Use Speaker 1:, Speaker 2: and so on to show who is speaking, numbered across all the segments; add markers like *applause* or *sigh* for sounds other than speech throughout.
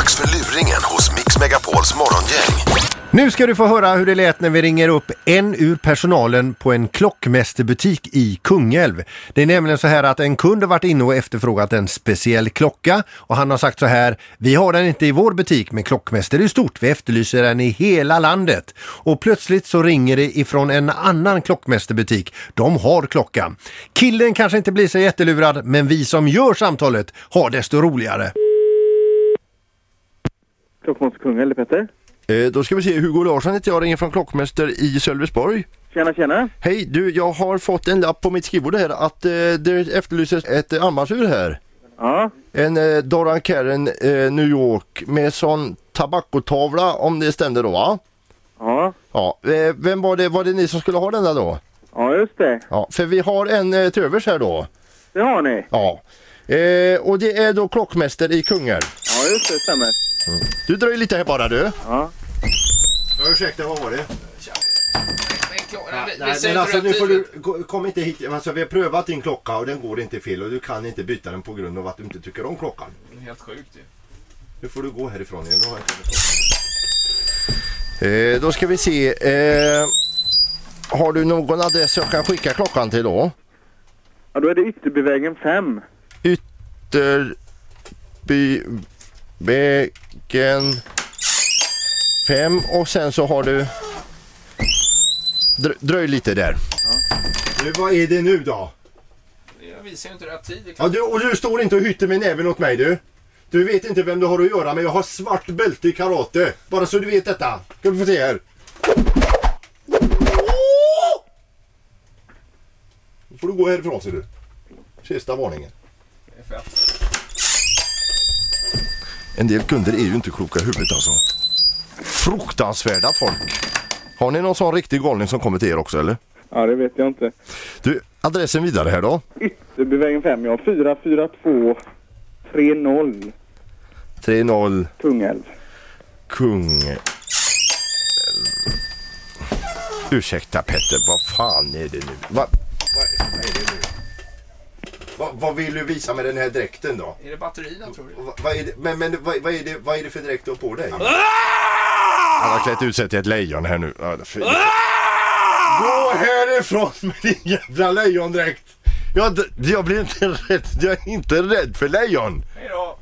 Speaker 1: Dags för luringen hos Mix Megapols morgongäng.
Speaker 2: Nu ska du få höra hur det lät när vi ringer upp en ur personalen på en klockmästerbutik i Kungälv. Det är nämligen så här att en kund har varit inne och efterfrågat en speciell klocka och han har sagt så här, vi har den inte i vår butik men klockmäster är stort, vi efterlyser den i hela landet. Och plötsligt så ringer det ifrån en annan klockmästerbutik, de har klockan. Killen kanske inte blir så jättelurad men vi som gör samtalet har desto roligare.
Speaker 3: Klockmåns Kungälv, Peter.
Speaker 4: Eh, då ska vi se, Hugo Larsson heter jag, ringer från Klockmäster i Sölvesborg.
Speaker 3: Tjena, tjena.
Speaker 4: Hej, du, jag har fått en lapp på mitt skrivbord här att eh, det efterlyses ett eh, armbandsur här.
Speaker 3: Ja,
Speaker 4: En eh, Doran Karen eh, New York med sån tabakotavla om det stämde då va?
Speaker 3: ja,
Speaker 4: Ja, eh, vem var det, var det ni som skulle ha den där då?
Speaker 3: ja just det.
Speaker 4: Ja, för vi har en eh, till övers här då.
Speaker 3: Det har ni.
Speaker 4: Ja. Eh, och det är då klockmäster i Kungälv.
Speaker 3: Ja, just det, stämmer.
Speaker 4: Du dröjer lite här bara du.
Speaker 3: Ja.
Speaker 4: Ja, ursäkta, vad var det?
Speaker 5: Nej,
Speaker 4: Nej, men alltså nu får du, kom inte hit. Alltså, vi har prövat din klocka och den går inte fel och du kan inte byta den på grund av att du inte tycker om klockan.
Speaker 5: Helt sjukt ju.
Speaker 4: Nu får du gå härifrån. Jag vill ha en telefon. eh, då ska vi se. Eh, har du någon adress jag kan skicka klockan till då?
Speaker 3: ja, då är det Ytterbyvägen 5.
Speaker 4: Ytterbyvägen 5 och sen så har du Drö, dröj lite där. Nu, vad är det nu då?
Speaker 5: Jag visar ju inte rätt tid.
Speaker 4: Ja, du, och du står inte och hytter med näven åt mig du. Du vet inte vem du har att göra med. Jag har svart bälte i karate. Bara så du vet detta. Ska du få se här. Nu får du gå härifrån ser du. Sista varningen.
Speaker 5: Det är fett.
Speaker 4: En del kunder är ju inte kloka i huvudet alltså. Fruktansvärda folk. Har ni någon sån riktig galning som kommer till er också eller?
Speaker 3: Ja, det vet jag inte.
Speaker 4: Du, adressen vidare här då.
Speaker 3: Ytterbyvägen 5, ja. 442 30
Speaker 4: 30
Speaker 3: Kungälv.
Speaker 4: Kung... Ursäkta Petter, vad fan är det nu? Va, vad, är, vad är det nu? Va, vad vill du visa med den här dräkten då?
Speaker 5: Är det batterierna tror du?
Speaker 4: Va, vad är det, men men vad, vad, är det, vad är det för dräkt du har på dig? Han har klätt ut sig till ett lejon här nu. Ja, fy. Gå härifrån med din jävla lejondräkt! Jag, jag blir inte rädd, jag är inte rädd för lejon!
Speaker 5: Hej då!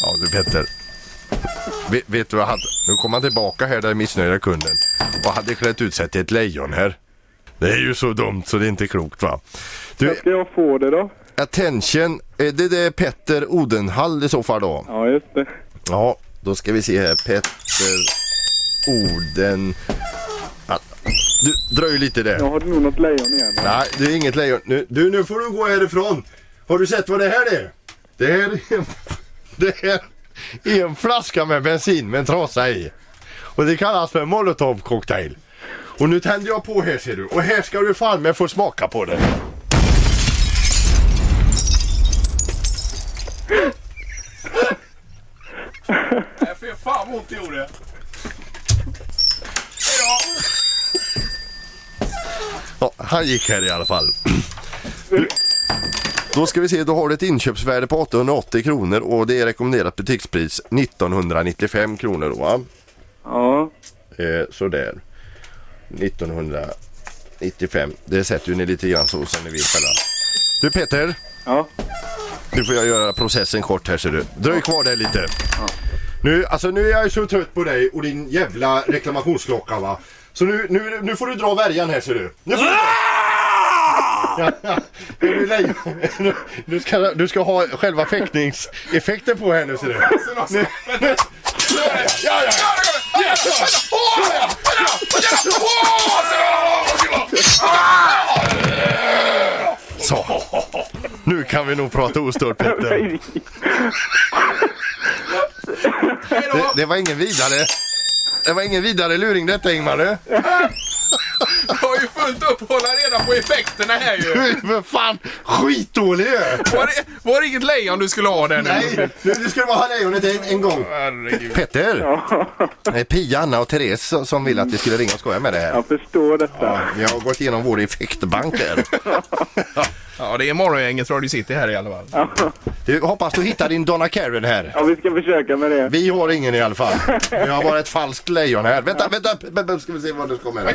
Speaker 4: Ja du Petter. Vet, vet du vad han... Nu kommer han tillbaka här den missnöjda kunden. Och hade klätt ut sig till ett lejon här. Det är ju så dumt så det är inte klokt va. Du,
Speaker 3: ska jag få det då?
Speaker 4: attention. Är det, det Petter Odenhall i så fall då?
Speaker 3: Ja, just det.
Speaker 4: Ja, då ska vi se här. Petter Oden... Du, dröj lite där.
Speaker 3: Jag har nog något lejon igen.
Speaker 4: Nej, det är inget lejon. Nu, du, nu får du gå härifrån. Har du sett vad det här är? Det här är en, *laughs* det här är en flaska med bensin med en trasa i. Och det kallas för molotov cocktail. Och nu tänder jag på här ser du. Och här ska du fan med få smaka på det.
Speaker 5: Nej, för fan vad ont det gjorde.
Speaker 4: Ja, han gick här i alla fall. Då ska vi se, då har du ett inköpsvärde på 880 kronor och det är rekommenderat butikspris 1995 kronor då va?
Speaker 3: Ja.
Speaker 4: Eh, sådär. 1995. Det sätter ju ni lite grann så som ni vill själva. Du Peter,
Speaker 3: Ja.
Speaker 4: nu får jag göra processen kort här ser du. Dröj kvar där lite. Nu, alltså nu är jag ju så trött på dig och din jävla reklamationsklocka va. Så nu, nu, nu får du dra värjan här ser du. Nu får du. Ja, ja. Är du? Du ska, du ska ha själva fäktningseffekten på nu ser du. *laughs* Nu, nu. Ja, ja, ja. Så. Nu kan vi nog prata ostört Petter. Det, det var ingen vidare. Det var ingen vidare luring detta Ingmar. du.
Speaker 5: Jag har ju fullt upp att hålla reda på effekterna här ju.
Speaker 4: Men fan, skitdålig ju!
Speaker 5: Var det, var det inget lejon du skulle ha där nu?
Speaker 4: Nej, nu nu ska det vara lejonet en, en gång.
Speaker 5: Herregud.
Speaker 4: Petter! Det är Pia, Anna och Therese som- vill att vi skulle ringa och skoja med det här.
Speaker 3: Jag förstår detta.
Speaker 4: Vi har gått igenom vår effektbank här.
Speaker 5: Ja, det är morgongänget Radio City här i alla fall.
Speaker 4: Du, hoppas du hittar din Donna Karen här.
Speaker 3: Ja, vi ska försöka med det.
Speaker 4: Vi har ingen i alla fall. Vi har bara ett falskt lejon här. Vänta, vänta, vänta ska vi se vad det kommer här.